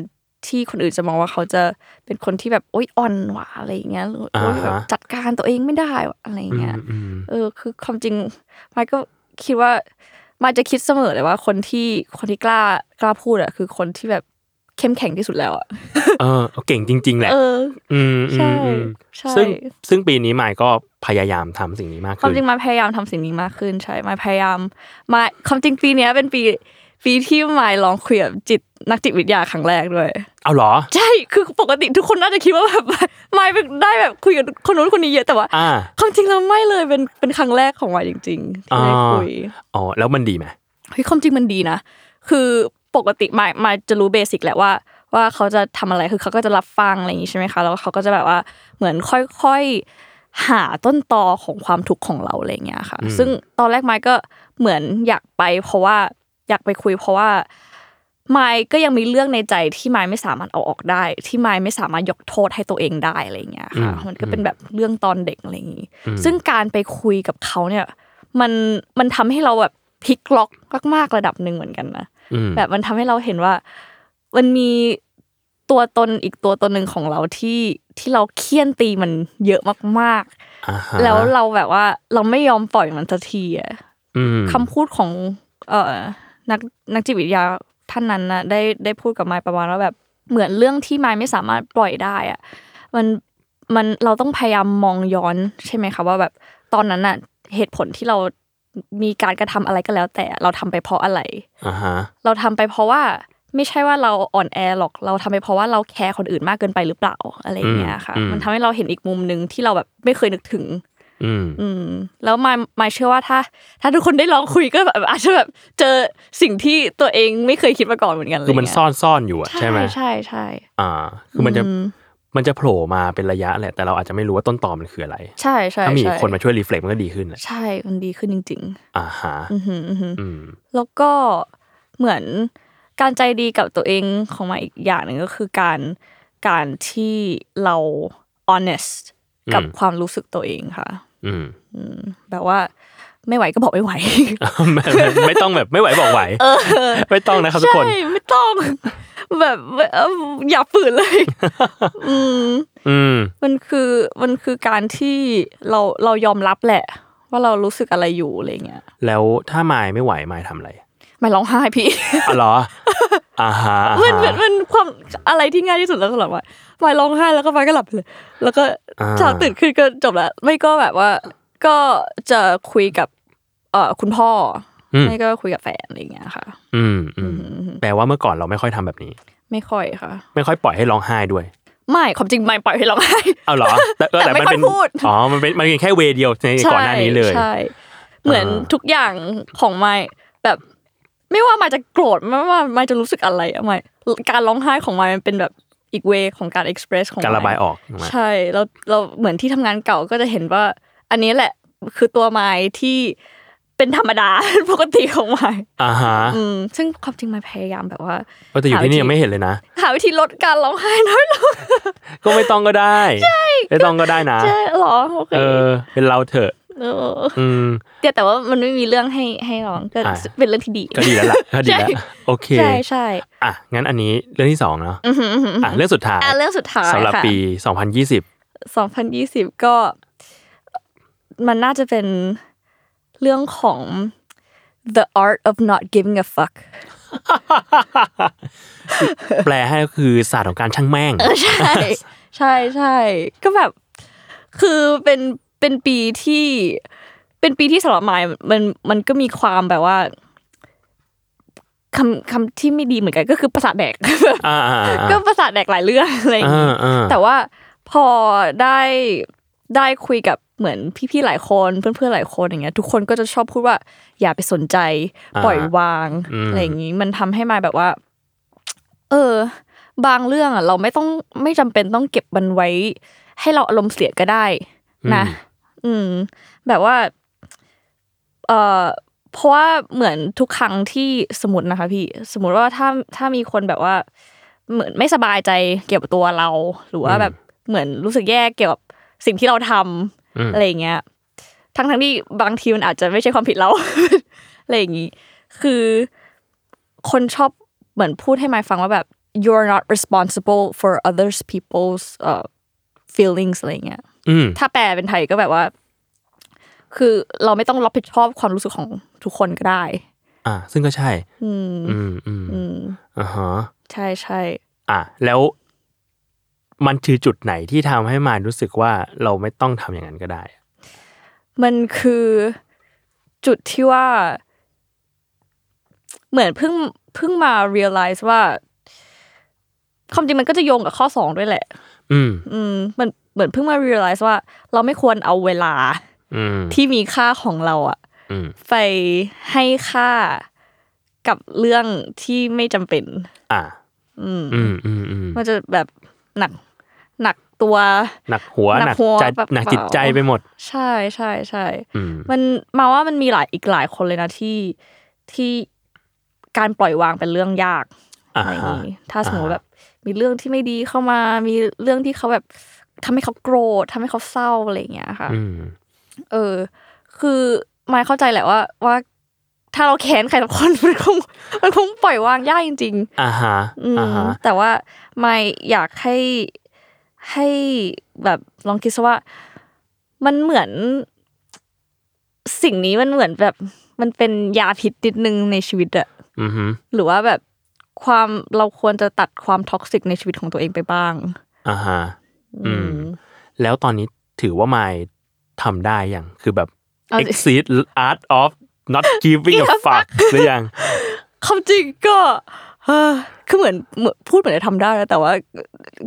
ที่คนอื่นจะมองว่าเขาจะเป็นคนที่แบบโอ๊ยอ่อนหวาอะไรอย่างเงี้ยหรือโอ๊ยแบบอ่าฮะจัดการตัวเองไม่ได้วะอะไรอย่างเงี้ยอืมเออ คือความจริงมายก็คิดว่า มายจะคิดเสมอเลยว่าคนที่คนที่กล้ากล้าพูดอะคือคนที่แบบเข้มแข็งที่สุดแล้วอะเออเก่งจริง ๆ แหละ เออ อืมอืใช่มอืมใช่ซึ่งซึ่งปีนี้มายก็พยายามทำสิ่งนี้มากความขึ้นจริงมายพยายามทำสิ่งนี้มากขึ้นใช่มายพยายามมาความจริงปีเนี้ยเป็นปี ปีที่มายลองคุยกับจิตนักจิตวิทยาครั้งแรกด้วย เอาเหรอ ใช่ คือปกติทุกคนน่าจะคิดว่าแบบมายได้แบบคุยกับคนนู้นคนนี้เยอะแต่ว่าอ่าความจริงแล้วไม่เลยเป็นเป็นครั้งแรกของมายจริงๆที่ได้อ่าคุย อ๋อแล้วมันดีไหมเฮ้ยความจริงมันดีนะ คือปกติมายมายจะรู้เบสิกแหละว่าว่าเขาจะทำอะไรคือเขาก็จะรับฟังอะไรอย่างงี้ใช่ไหมคะแล้วเขาก็จะแบบว่าเหมือนค่อยๆหาต้นตอของความทุกข์ของเราอะไรอย่างเงี้ยค่ะอืมซึ่งตอนแรกมายก็เหมือนอยากไป เพราะว่า อยากไปคุย เพราะว่ามายก็ยังมีเรื่องในใจที่มายไม่สามารถเอาออกได้ ที่มายไม่สามารถยกโทษให้ตัวเองได้อะไรอย่างเงี้ยค่ะมันก็เป็นแบบเรื่องตอนเด็กอะไรอย่างงี้ซึ่งการไปคุยกับเขาเนี่ย มันมันทำให้เราแบบพลิกล็อกมากๆระดับหนึ่งเหมือนกันนะอืมแบบมันทำให้เราเห็นว่า มันมีตัวตนอีกตัวตนหนึ่งของเราที่ที่เราเคี่ยนตีมันเยอะมากอ่าฮะๆแล้วเราแบบว่าเราไม่ยอมปล่อยมันสักทีอะอืมคำพูดของ เอ่อ นักนักจิตวิทยาท่านนั้นนะได้ได้พูดกับไมายประมาณว่าแบบเหมือนเรื่องที่ไมายไม่สามารถปล่อยได้อะมันมันเราต้องพยายามมองย้อนใช่ไหมคะว่าแบบตอนนั้นน่ะเหตุผลที่เรามีการกระทำอะไรก็แล้ว แต่เราทำไปเพราะอะไรอ่าฮะเราทำไปเพราะว่าไม่ใช่ว่าเราอ่อนแอหรอก เราทำไปเพราะว่าเราแคร์คนอื่นมากเกินไปหรือเปล่าอะไรอย่างเงี้ยค่ะมมันทำให้เราเห็นอีกมุมหนึ่งที่เราแบบไม่เคยนึกถึง อืมอืมแล้วมายมายเชื่อว่าถ้า ถ้าทุกคนได้ลองคุยก็แบบอาจจะแบบเจอสิ่งที่ตัวเองไม่เคยคิดมาก่อนเหมือนกันคือมันะไรเงี้ยซ่อนซ่อนอยู่อะใช่ใช่ไหมใช่ใช่อ่า คือมันจะอืมมันจะโผล่มาเป็นระยะแหละแต่เราอาจจะไม่รู้ว่าต้นตอมันคืออะไร ใช่ใช่ถ้ามีใช่คนมาช่วยรีเฟล็กมันก็ดีขึ้นแหละใช่มันดีขึ้นจริงอ่าฮะๆอือหืออือหืออืมแล้วก็เหมือนการใจดีกับตัวเองของมาอีกอย่างหนึ่งก็คือการการที่เรา honest กับอืมความรู้สึกตัวเองค่ะอืมอืม แบบว่าไม่ไหวก็บอกไม่ไหวไม่ไม่ไม่ต้องแบบไม่ไหวบอกไหวไม่ต้องนะครับทุกคนใช่ไม่ต้อง แบบเอ่ออย่าฝืนเลยอืมอืมมันคือมันคือการที่เราเรายอมรับแหละ ว่าเรารู้สึกอะไรอยู่อะไรเงี้ยแล้วถ้ามายไม่ไหวมายทำอะไรไม่ร้องไห้พี่อ๋อเหรอ อ่าฮะอ่ามันฮะมันมันความอะไรที่ง่ายที่สุดแล้วสำหรับว่าไม่ร้องไห้แล้วก็ไปก็หลับไปเลย แล้วก็อ่าเช้าตื่นขึ้นก็จบแล้ว ไม่ก็แบบว่า ก็จะคุยกับเอ่อคุณพ่ออมไม่ก็คุยกับแฟนอะไรเงี้ยค่ะอืมอืมแปลว่าเมื่อก่อนเราไม่ค่อยทำแบบนี้ ไม่ค่อยค่ะ ไม่ค่อยปล่อยให้ร้องไห้ด้วย ไม่ความจริงไม่ปล่อยให้ร้องไห้เอาเหรอแต่เออแต่แต่ไม่มันค่อยเป็นพูดอ๋อมันเป็นมันเป็นแค่เวย์เดียวในก่อนหน้านี้เลยใช่เหมือนอ่าทุกอย่างของไม่แบบ ไม่ว่าไม่จะโกรธไม่ว่าไม่จะรู้สึกอะไรอะไม่การร้องไห้ของไม่มันเป็นแบบอีกเวของการเอ็กซ์เพรสของการระบายไมออกถูกไหมใช่แล้วเราเหมือนที่ทำงานเก่าก็จะเห็นว่า อันนี้แหละคือตัวไม้ที่เป็นธรรมดาปกติของไม้อ่าฮะอืมซึ่งความจริงไม้พยายามแบบว่าเออแต่อยู่ที่นี่ยังไม่เห็นเลยนะหาวิธีลดการร้องไห้น้อยลงก็ไม่ต้องก็ได้ไม่ต้องก็ได้นะใช่เหรอโอเคเออเป็นเราเถอะเอออืมแต่แต่ว่ามันไม่มีเรื่องให้ให้ร้องก็อ่าเป็นเรื่องที่ดี ก็ดีแล้วล่ะก็ดีแล้วใช่โอเคใช่ใช่อะงั้นอันนี้เรื่องที่สองเนาะอือหืออือหืออะเรื่องสุดท้ายอะเรื่องสุดท้ายสำหรับค่ะปี2020 2020ก็ มันน่าจะเป็นเรื่องของ the art of not giving a fuck แปลให้ก็คือศาสตร์ของการช่างแม่งใช่ใช่ใช่ก็แบบ คือเป็น เป็นปีที่เป็นปีที่สำหรับมายมันมันก็มีความแบบว่าคำคำที่ไม่ดีเหมือนกันก็คือประสาทแดกอ่าอ่าอ่าก็ประสาทแดกหลายเรื่องอะไรอย่างอ่างี้อ่าแต่ว่าพอได้ได้คุยกับเหมือนพี่ๆหลายคนเพื่อนๆหลายคนอย่างเงี้ย ทุกคนก็จะชอบพูดว่าอย่าไปสนใจปล่อยวางอะไรอย่างงี้มันทำให้มายแบบว่า เออ บางเรื่องอะ เราไม่ต้องไม่จำเป็นต้องเก็บมันไว้ ให้เราอารมณ์เสียก็ได้นะ อืม แบบว่า เอ่อเพราะว่าเหมือนทุกครั้งที่สมมตินะคะ พี่สมมติว่าถ้าถ้ามีคนแบบว่า เหมือนไม่สบายใจเกี่ยวกับตัวเรา หรือว่าแบบเหมือนรู้สึกแย่เกี่ยวกับสิ่งที่เราทำอะไรอย่างเงี้ย ทั้งทั้งที่บางทีมันอาจจะไม่ใช่ความผิดเราอะไรอย่างงี้คือคนชอบเหมือนพูดให้มายฟังว่าแบบ you're not responsible for others people's uh, feelings อะไรอย่างเงี้ยอืม ถ้าแปลเป็นไทยก็แบบว่า คือเราไม่ต้องรับผิดชอบความรู้สึกของทุกคนก็ได้ อ่า ซึ่งก็ใช่ อืมอืมอืมอืมอ่าฮะใช่ใช่อะแล้วมันคือจุดไหนที่ทำให้มายรู้สึกว่าเราไม่ต้องทำอย่างนั้นก็ได้ มันคือจุดที่ว่า เหมือนเพิ่งเพิ่งมา realize ว่าความจริงมันก็จะโยงกับข้อสองด้วยแหละ อืม อืม มัน เหมือนเพิ่งมา realize ว่า เราไม่ควรเอาเวลาอืมที่มีค่าของเราอะอืมไปให้ค่ากับเรื่องที่ไม่จำเป็น อะอืมอืมอืมอืมมันจะแบบหนักหนักตัวหนักหัวหนัหนักกหัวใจแบบหนักจิตใจไปหมด ใช่ใช่ใช่อืมมันมาว่ามันมีหลายอีกหลายคนเลยนะที่ที่การปล่อยวางเป็นเรื่องยากอ่าอะไรอย่างฮะนี้ถ้าสมมติอ่าฮะแบบ มีเรื่องที่ไม่ดีเข้ามา มีเรื่องที่เขาแบบ ทำให้เขาโกรธทำให้เขาเศร้าอะไรอย่างเงี้ยค่ะอืมเออ คือมายเข้าใจแหละว่า ว่าถ้าเราแค้นใครสักคนมันคงมันคงปล่อยวางยากจริงๆอ่าฮะอืมอ่าฮะแต่ว่าไม่อยากให้ให้แบบลองคิดซะว่า มันเหมือน สิ่งนี้มันเหมือนแบบ มันเป็นยาพิษนิดนึงในชีวิตอะอือฮึหรือว่าแบบความเราควรจะตัดความท็อกซิกในชีวิตของตัวเองไปบ้างอ่าฮะ อืม แล้วตอนนี้ถือว่ามายทำได้ยังคือแบบเอาสิ exceed art of not giving a fuck หรือยังคำจริงก็เอ่อคือเหมือนเหมือนพูดเหมือนจะทำได้นะแต่ว่า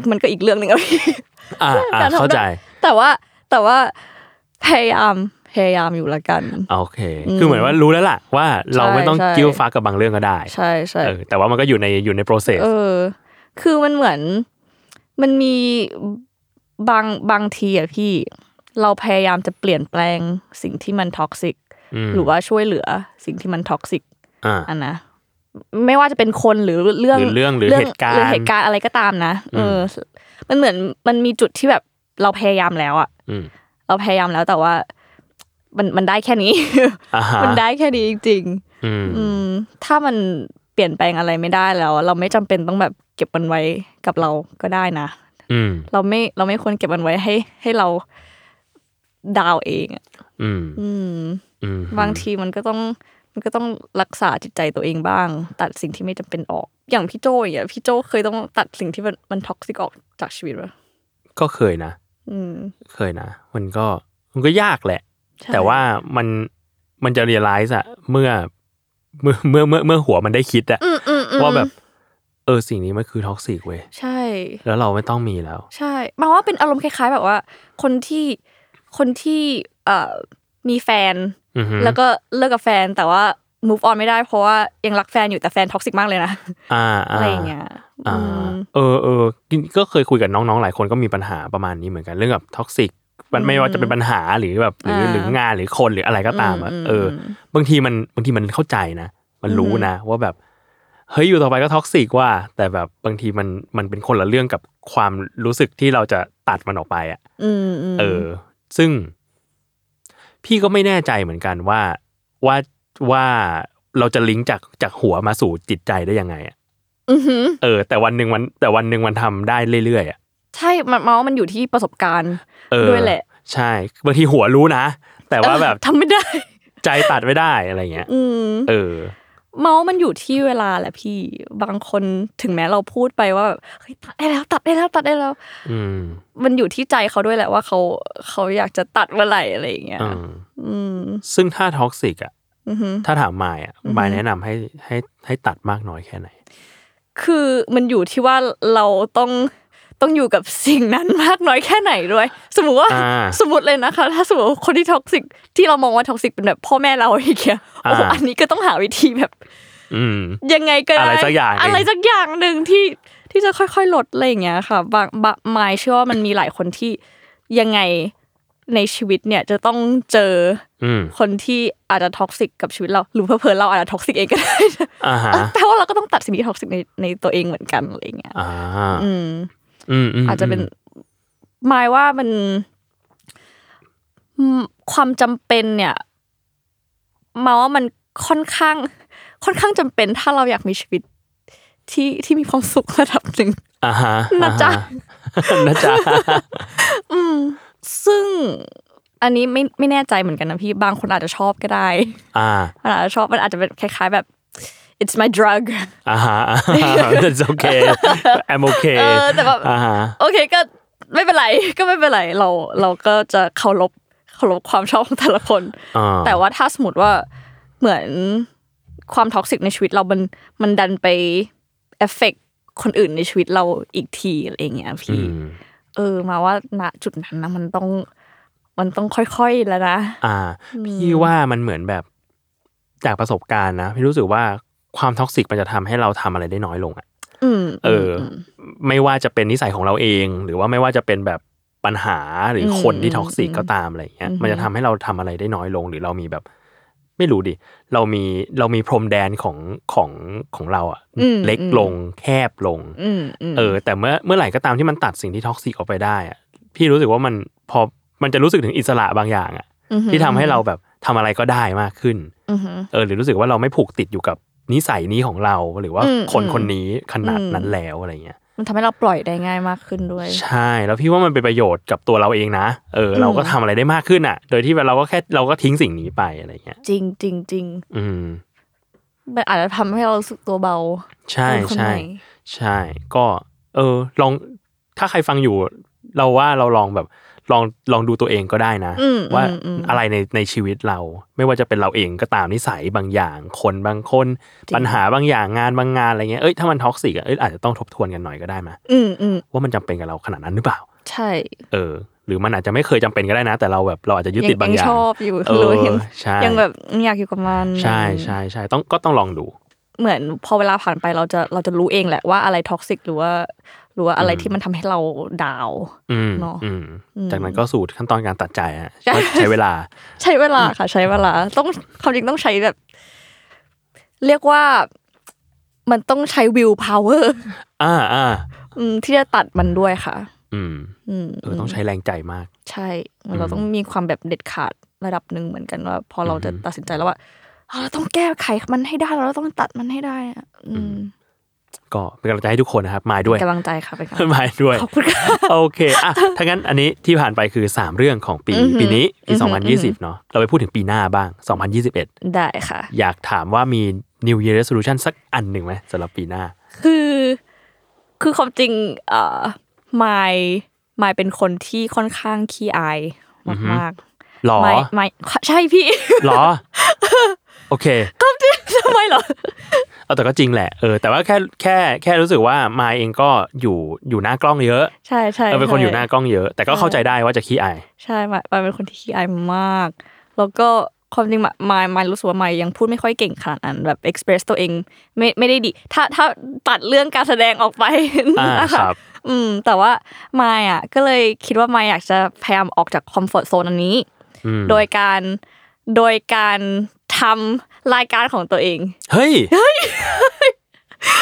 มันก็อีกเรื่องหนึ่งอะพี่อ่าอ่าการทำได้เข้าใจ แต่ว่าแต่ว่าพยายามพยายามอยู่ละกันโอเค คือเหมือนว่ารู้แล้วล่ะ ว่าเราไม่ต้องใช่ give a fuck กับบางเรื่องก็ได้ ใช่ใช่เออแต่ว่ามันก็อยู่ในอยู่ใน process เออ คือมันเหมือนมันมี บางบางทีอะพี่เราพยายามจะเปลี่ยนแปลงสิ่งที่มัน toxic มหรือว่าช่วยเหลือสิ่งที่มัน toxic อ่าอันนะไม่ว่าจะเป็นคนหรือเรื่องหรือเรื่องหรือเหตุการณ์หรือเหตุการณ์อะไรก็ตามนะเอออมันเหมือนมันมีจุดที่แบบเราพยายามแล้วอะอืมเราพยายามแล้วแต่ว่า มันมันได้แค่นี้อ่าฮะมันได้แค่นี้จริงอืมๆอืมถ้ามันเปลี่ยนแปลงอะไรไม่ได้แล้ว เราไม่จำเป็นต้องแบบเก็บมันไว้กับเราก็ได้นะอืม เราไม่เราไม่ควรเก็บมันไว้ให้ให้เราดาวเองอะอืมอืมอืมบางทีมันก็ต้องมันก็ต้องรักษาจิตใจตัวเองบ้าง ตัดสิ่งที่ไม่จำเป็นออก อย่างพี่โจอย่างเงี้ยพี่โจเคยต้องตัดสิ่งที่มันมัน toxic ออกจากชีวิตปะก็เคยนะอืมเคยนะมันก็มันก็ยากแหละใช่แต่ว่ามันมันจะ realize อะเมื่อเมื่อเมื่อเมื่อเมื่อหัวมันได้คิดอะอืมอืมอืมว่าแบบเออสิ่งนี้มันคือ toxic เว้ยใช่ แล้วเราไม่ต้องมีแล้ว ใช่มาว่าเป็นอารมณ์คล้ายๆ แบบว่า คนที่คนที่เอ่อมีแฟนอือฮึแล้วก็เลิกกับแฟนแต่ว่า move on ไม่ได้เพราะว่ายังรักแฟนอยู่แต่แฟน toxic มากเลยนะอ่าอะไรอย่างเงี้ยอ่าอืมเออเออก็เคยคุยกับน้องๆหลายคนก็มีปัญหาประมาณนี้เหมือนกันเรื่องแบบ toxic มันไม่ว่าจะเป็นปัญหาหรือแบบหรืออ่าหรืองานหรือคนหรืออะไรก็ตามอะอืมเอออืมบางทีมันบางทีมันเข้าใจนะ มันรู้นะว่าแบบ เฮ้ยอยู่ต่อไปก็ toxic ว่ะ แต่แบบบางทีมันมันเป็นคนละเรื่องกับความรู้สึกที่เราจะตัดมันออกไปอะอืมอืมเออ ซึ่ง พี่ก็ไม่แน่ใจเหมือนกันว่าว่าว่าเราจะลิงก์จากจากหัวมาสู่จิตใจได้ยังไงอะอือหือเออ แต่วันหนึ่งมันแต่วันหนึ่งมันทำได้เรื่อยๆอะใช่มันมาว่ามันอยู่ที่ประสบการณ์เออด้วยแหละ ใช่บางทีหัวรู้นะ แต่ว่าแบบทำไม่ได้ ใจตัดไม่ได้อะไรเงี้ยอืมเออ เมาส์มันอยู่ที่เวลาแหละพี่บางคนถึงแม้เราพูดไปว่าแบบเฮ้ยตัดได้แล้วตัดได้แล้วตัดได้แล้วอืมมันอยู่ที่ใจเขาด้วยแหละว่าเขาเขาอยากจะตัดเมื่อไหร่อะไรอย่างเงี้ยอืมอืมซึ่งถ้า toxic อะอือหือถ้าถามมายอะมายแนะนำให้ให้ให้ตัดมากน้อยแค่ไหน คือมันอยู่ที่ว่าเราต้อง ต้องอยู่กับสิ่งนั้นมากน้อยแค่ไหนด้วย สมมุติว่าอ่าสมมติเลยนะคะ ถ้าสมมติว่าคนที่ toxic ที่เรามองว่า toxic เป็นแบบพ่อแม่เราอย่างเงี้ยโอ้โหอ่าอันนี้ก็ต้องหาวิธีแบบอืมยังไงก็ได้อะไรสักอย่างหนึ่งอะไรสักอย่างหนึ่งที่ที่จะค่อยๆลดอะไรอย่างเงี้ยค่ะบางบางมายเชื่อว่ามันมีหลายคนที่ยังไงในชีวิตเนี่ยจะต้องเจออืมคนที่อาจจะ toxic กับชีวิตเราหรือเผลอๆเราอาจจะ toxic เองก็ได้อ่าฮะแปลว่าเราก็ต้องตัดสิ่งที่ toxic ในในตัวเองเหมือนกันอะไรอย่างเงี้ยอ่าอืม อืมอืมอาจจะเป็นหมายว่ามันอืมความจำเป็นเนี่ยหมายว่ามันค่อนข้าง ค่อนข้างจำเป็น ถ้าเราอยากมีชีวิตที่ที่มีความสุขระดับหนึ่งอ่าฮะนะจ๊ะอ่าฮะนะจ๊ะอืมซึ่งอันนี้ไม่ไม่แน่ใจเหมือนกันนะพี่บางคนอาจจะชอบก็ได้ อ่ามันอาจจะชอบมันอาจจะเป็นคล้าย ๆ แบบ it's my drug อ่าฮะอ่าฮะ that's okay I'm okay เออแต่แบบอ่าฮะโอเคก็ไม่เป็นไรก็ไม่เป็นไรเราเราก็จะเคารพเคารพความชอบของแต่ละคนอ่าแต่ว่าถ้าสมมติว่าเหมือนความ toxic ในชีวิตเรา มันมันดันไปเอฟเฟกคนอื่นในชีวิตเราอีกทีอะไรอย่างเงี้ยอืพี่มเออ มายว่าณจุดนั้นนะมันต้องมันต้องค่อยๆแล้วนะ อ่า พี่ว่ามันเหมือนแบบจากประสบการณ์นะพี่รู้สึกว่า ความ toxic มันจะทำให้เราทำอะไรได้น้อยลงอะอืมเอออ ไม่ว่าจะเป็นนิสัยของเราเอง หรือว่าไม่ว่าจะเป็นแบบปัญหาหรือคนที่ toxic ก็ตามอะไรอย่างเงี้ย มันจะทำให้เราทำอะไรได้น้อยลง หรือเรามีแบบ ไม่รู้ดิ เรามีเรามีพรมแดนของของของเราอะอืมเล็กลงแคบลงอืมอืมเออ แต่เมื่อเมื่อไหร่ก็ตามที่มันตัดสิ่งที่ toxic ออกไปได้อะพี่รู้สึกว่ามันพอมันจะรู้สึกถึงอิสระบางอย่างอะอือหือที่ทำให้เราแบบทำอะไรก็ได้มากขึ้นอือหือเออ หรือรู้สึกว่าเราไม่ผูกติดอยู่กับ นิสัยนี้ของเราหรือว่าอืมคนอืมคนนี้ขนาดอืมนั้นแล้วอะไรเงี้ยมันทำให้เราปล่อยได้ง่ายมากขึ้นด้วย ใช่ แล้วพี่ว่ามันเป็นประโยชน์กับตัวเราเองนะ เออ เราก็ทำอะไรได้มากขึ้นอะ โดยที่เราก็แค่เราก็ทิ้งสิ่งนี้ไปอะไรเงี้ย จริงจริงจริงอืมมันอาจจะทำให้เรารู้สึกตัวเบา ใช่เป็นคนใช่ใหม่ใช่ ก็ เออ ลองถ้าใครฟังอยู่ เราว่าเราลองแบบ ลองลองดูตัวเองก็ได้นะอืมว่าอืมอืมอะไรในในชีวิตเรา ไม่ว่าจะเป็นเราเองก็ตามนิสัยบางอย่าง คนบางคนจริงปัญหาบางอย่างงานบางงานอะไรเงี้ยเอ้ยถ้ามัน toxic อะเอ้ยอาจจะต้องทบทวนกันหน่อยก็ได้มาอืมอืมว่ามันจำเป็นกับเราขนาดนั้นหรือเปล่า ใช่ เออ หรือมันอาจจะไม่เคยจำเป็นก็ได้นะ แต่เราแบบเราอาจจะยึดติดบางอย่างชอบอยู่เอหรืออยังใช่ยังแบบอยากอยู่กับมันใช่ใช่ใช่ต้องก็ต้องลองดู เหมือนพอเวลาผ่านไปเราจะเราจะรู้เองแหละว่าอะไร toxic หรือว่าหรือว่าอะไรที่มันทำให้เรา downอืมเนอะอืมอืมจากนั้นก็สู่ขั้นตอนการตัดใจฮะใช่ก็ใช้เวลา ใช้เวลาค่ะ ใช้เวลา ต้องความจริงต้องใช้แบบ เรียกว่ามันต้องใช้วิวพาวเวอร์อ่าอ่าที่จะตัดมันด้วยค่ะ อืมอืมเออต้องใช้แรงใจมาก ใช่มันเราต้องมีความแบบเด็ดขาดระดับหนึ่งเหมือนกันว่า พอเราจะตัดสินใจแล้วว่าอ่าเราต้องแก้ไขมันให้ได้เราต้องตัดมันให้ได้อะอืม ก็เป็นกำลังใจให้ทุกคนนะครับมายด้วยกำลังใจค่ะเป็นกำลังใจมายด้วยขอบคุณค่ะโอเคอะถ้างั้นอันนี้ที่ผ่านไปคือ 3 เรื่องของปีอือหือปีนี้ปีอือหืออือหือ2020 เนาะเราไปพูดถึงปีหน้าบ้าง 2021 ได้ค่ะ อยากถามว่ามี New Year Resolution สักอันหนึ่งไหมสำหรับปีหน้า คือ คือความจริงเอ่อมายมายเป็นคนที่ค่อนข้างขี้อายอือฮึมากหรอๆไม่ไม่ใช่พี่หรอ โอเค ทำไมเหรอเอาแต่ก็จริงแหละเออแต่ว่าแค่แค่แค่รู้สึกว่ามายเองก็อยู่อยู่หน้ากล้องเยอะ ใช่ใช่เออเป็นคนใช่อยู่หน้ากล้องเยอะ แต่ก็เข้าใจได้ว่าจะขี้อายใช่มายมายเป็นคนที่ขี้อายมาก แล้วก็ความจริงมายมายมายรู้สึกว่ามายยังพูดไม่ค่อยเก่งขนาดนั้นแบบ express ตัวเองไม่ไม่ได้ดีถ้าถ้าตัดเรื่องการแสดงออกไปอ่านะคคะรับอืม แต่ว่ามายอะ ก็เลยคิดว่ามายอยากจะพยายามออกจากคอมฟอร์ z โซนอันนี้อืมโดยการโดยการทำ รายการของตัวเอง เฮ้ย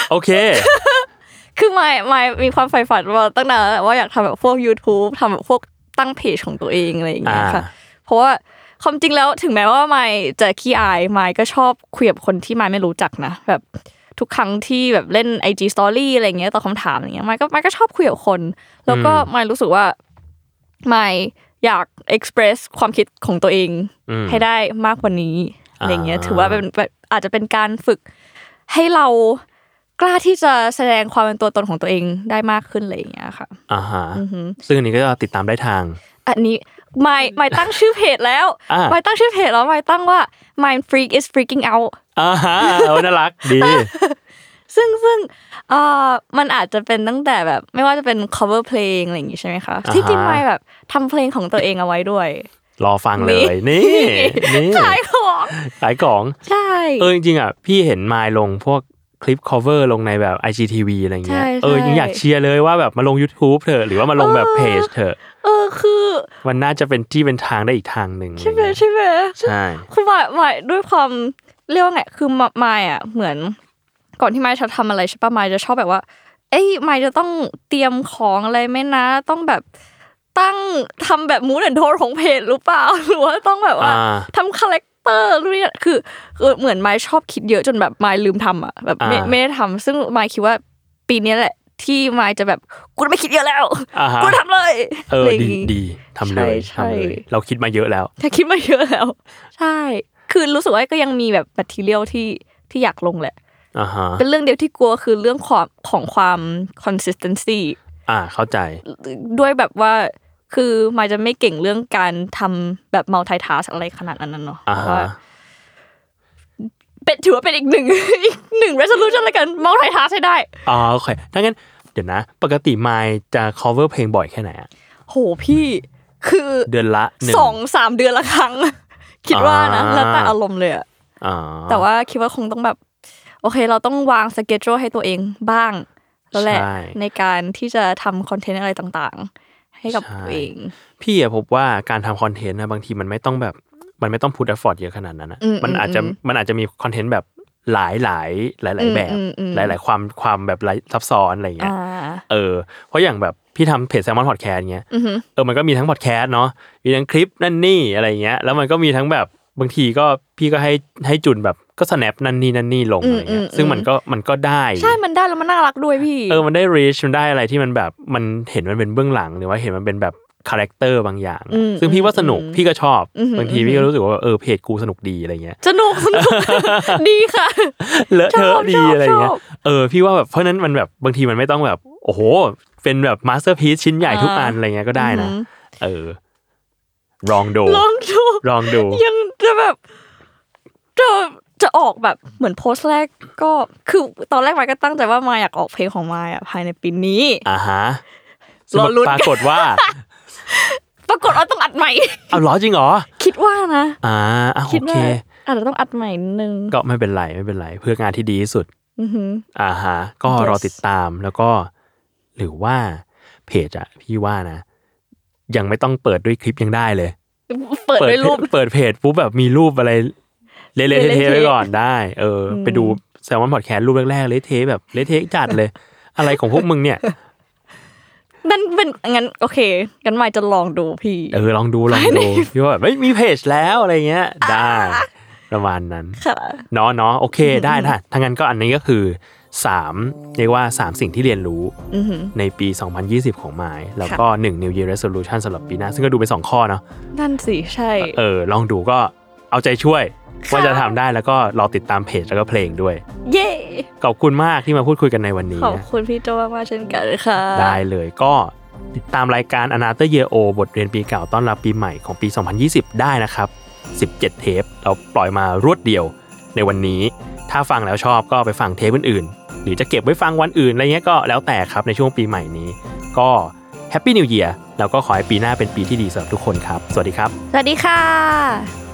โอเค คือมายมายมีความใฝ่ฝันมาตั้งนานแล้วว่าอยากทำแบบพวก YouTube ทำแบบพวกตั้งเพจของตัวเองอะไรอย่างเงี้ยค่ะอ่าเพราะว่าความจริงแล้วถึงแม้ว่ามายจะขี้อายมายก็ชอบคุยกับคนที่มายไม่รู้จักนะแบบทุกครั้งที่แบบเล่น IG Story อะไรเงี้ยตอบคำถามอะไรเงี้ยมายก็มายก็ชอบคุยกับคน แล้วก็มายรู้สึกว่ามายอยาก express ความคิดของตัวเองอืมให้ได้มากกว่านี้ อะไรเงี้ยอ่าถือว่าเป็นแบบอาจจะเป็นการฝึกให้เรากล้าที่จะแสดงความเป็นตัวตนของตัวเองได้มากขึ้นอะไรอย่างเงี้ยค่ะอ่าฮะอือหือซึ่งอันนี้ก็ติดตามได้ทาง อันนี้ไม่ไม่ตั้งชื่อเพจแล้วอ่าไม่ตั้งชื่อเพจแล้วไม่ตั้งว่า mind freak is freaking out อ่าฮะเออน่ารักดีซึ่งซึ่งเอ่อมันอาจจะเป็นตั้งแต่แบบไม่ว่าจะเป็น cover เพลงอะไรอย่างงี้ใช่ไหมคะอ่าฮะที่จริงไม่แบบทำเพลงของตัวเองเอาไว้ด้วย รอฟังเลย นี่นี่ขายของขายของ ใช่เออจริงๆอะพี่เห็นมายลงพวกคลิป cover ลงในแบบ IGTV อะไรเงี้ยใช่เออใช่ยังอยากเชียร์เลยว่าแบบมาลง YouTube เถอะหรือว่ามาลงแบบเพจเถอะเออคือ มันน่าจะเป็นที่เป็นทางได้อีกทางหนึ่งใช่ไหมอะไรเงี้ยใช่ไหมใช่คือหมายหมายด้วยความเรียกว่าไงคือมมายอะเหมือน ก่อนที่มายจะทำอะไรใช่ปะมายจะชอบแบบว่า เอ้ยมายจะต้องเตรียมของอะไรไหมนะ ต้องแบบ ตั้งทำแบบ mood and tone ของเพจหรือเปล่าหรือว่าต้องแบบว่าอ่าทำคาแรคเตอร์รู้เนี่ยคือคือเหมือนมายชอบคิดเยอะจนแบบมายลืมทำอะแบบไม่อ่าไม่ได้ทำซึ่งมายคิดว่าปีนี้แหละที่มายจะแบบกูจะไม่คิดเยอะแล้วอ่าฮะกูทำเลยเอออะไรย่างดีงี้ดีทำเลยใช่ทำเลยใช่เราคิดมาเยอะแล้วถ้าคิดมาเยอะแล้ว ใช่ คือรู้สึกว่าก็ยังมีแบบ material ที่ที่อยากลงแหละอ่าฮะเป็นเรื่องเดียวที่กลัวคือเรื่องความของความ consistency อ่าเข้าใจ ด้วยแบบว่า คือมายจะไม่เก่งเรื่องการทำแบบ multitask อะไรขนาดนั้นเนาะอ่าเพราะฮะว่าเป็นถือว่าเป็นอีกหนึ่งอีกหนึ่ง resolution แล้วกัน multitask ให้ได้อ๋อโอเคถ้างั้นเดี๋ยวนะ ปกติมายจะ cover เพลงบ่อยแค่ไหนอะโหพี่คือเดือนละหนึ่งสองสามเดือนละครั้ง คิดว่านะอ่าแล้วแต่อารมณ์เลยอะอ๋อแต่ว่าคิดว่าคงต้องแบบ โอเค เราต้องวางสเกจ u ให้ตัวเองบ้างแล้วแหละใช่ในการที่จะทำคอนเทนต์อะไรต่างๆ ให้กับใช่ตัวเอง พี่อะพบว่าการทำคอนเทนต์นะบางทีมันไม่ต้องแบบมันไม่ต้องพูด effort เยอะขนาดนั้นนะอืมมันอาจจะอืมมันอาจจะมีคอนเทนต์แบบหลายหลายหลายหลายๆแบบอืมอืมหลายหลายๆความความแบบหลายซับซ้อนอะไรอย่างเงี้อ่ายเออเพราะอย่างแบบพี่ทำเพจแซมมอนพอดแคสต์เงี้ยอือหือเออมันก็มีทั้งพอดแคสต์เนาะมีทั้งคลิปนั่นนี่อะไรอย่างเงี้ยแล้วมันก็มีทั้งแบบบางทีก็พี่ก็ให้ให้จุนแบบ ก็ snap นั่นนี่นั่นนี่ลงอะไรเงี้ยซึ่งมันก็มันก็ได้ ใช่มันได้แล้วมันน่ารักด้วยพี่ เออมันได้ reach มันได้อะไรที่มันแบบมันเห็นมันเป็นเบื้องหลังหรือว่าเห็นมันเป็นแบบคาแรคเตอร์บางอย่างอืมซึ่งพี่ว่าสนุกอืมพี่ก็ชอบอืมบางทีพี่ก็รู้สึกว่าเออเพจกูสนุกดีอะไรเงี้ยสนุกสนุกดีค่ะเลอะเทอะดีชอบอะไรเงี้ยชอบเออพี่ว่าแบบเพราะฉะนั้นมันแบบบางทีมันไม่ต้องแบบโอ้โห เป็นแบบ masterpiece ชิ้นใหญ่ทุกอ่าอันอะไรเงี้ยก็ได้นะอือหืเออลองดูลองดูลองดูยังจะแบบจะ จะออกแบบเหมือนโพสต์แรกก็คือตอนแรกมายก็ตั้งใจว่ามายอยากออกเพลงของมายอะภายในปีนี้อ่าฮะรอลุ้นปรากฏว่าเราต้องอัดใหม่เอาเหรอจริงเหรอคิดว่านะอ่าอะคิดโอเคว่าอาจจะต้องอัดใหม่นิดนึงก็ไม่เป็นไรไม่เป็นไรเพื่องานที่ดีที่สุดอือหืออ่าฮะก็ Yes รอติดตามแล้วก็ หรือว่าเพจอะพี่ว่านะ ยังไม่ต้องเปิดด้วยคลิปยังได้เลย เปิดด้วยรูปเปิดเพจปุ๊บแบบมีรูปอะไร เละๆเละๆเทะๆไว้ก่อนได้ เอออมไปดูแซลมอนพอดแคสต์รูปแรกๆเละเทะแบบเละเทะจัดเลย อะไรของพวกมึงเนี่ยนั่นเป็นงั้นโอเคงั้นใหม่จะลองดูพี่เออลองดูลองดูพี่ว่าแบบเฮ้ยมีเพจแล้วอะไรเงี้ย ได้ ประมาณนั้นค่ะเนาะเนาะโอเคได้ถ้าถ้างั้นก็อันนี้ก็คือสามเรียกว่าสามสิ่งที่เรียนรู้อือหือในปี 2020 ของไมล์แล้วก็1 New Year Resolution สำหรับปีหน้า ซึ่งก็ดูเป็น2ข้อเนาะนั่นสิใช่ เออ ลองดูก็เอาใจช่วยค่ะ ว่าจะทำได้แล้วก็รอติดตามเพจแล้วก็เพลงด้วย เย่ขอบคุณมากที่มาพูดคุยกันในวันนี้ ขอบนะคุณพี่โจมากๆเช่นกันค่ะ ได้เลยก็ติดตามรายการ a n a t h e r Year O บทเรียนปีเก่าต้อนรับปีใหม่ของปี 2020 ได้นะครับ 17 เทป เราปล่อยมารวดเดียวในวันนี้ ถ้าฟังแล้วชอบก็ไปฟังเทปอื่นๆ หรือจะเก็บไว้ฟังวันอื่นอะไรเงี้ยก็แล้วแต่ครับในช่วงปีใหม่นี้ ก็แฮปปี้นิว e ย r แล้วก็ขอให้ปีหน้าเป็นปีที่ดีสำหรับทุกคนครับ สวัสดีครับ สวัสดีค่ะ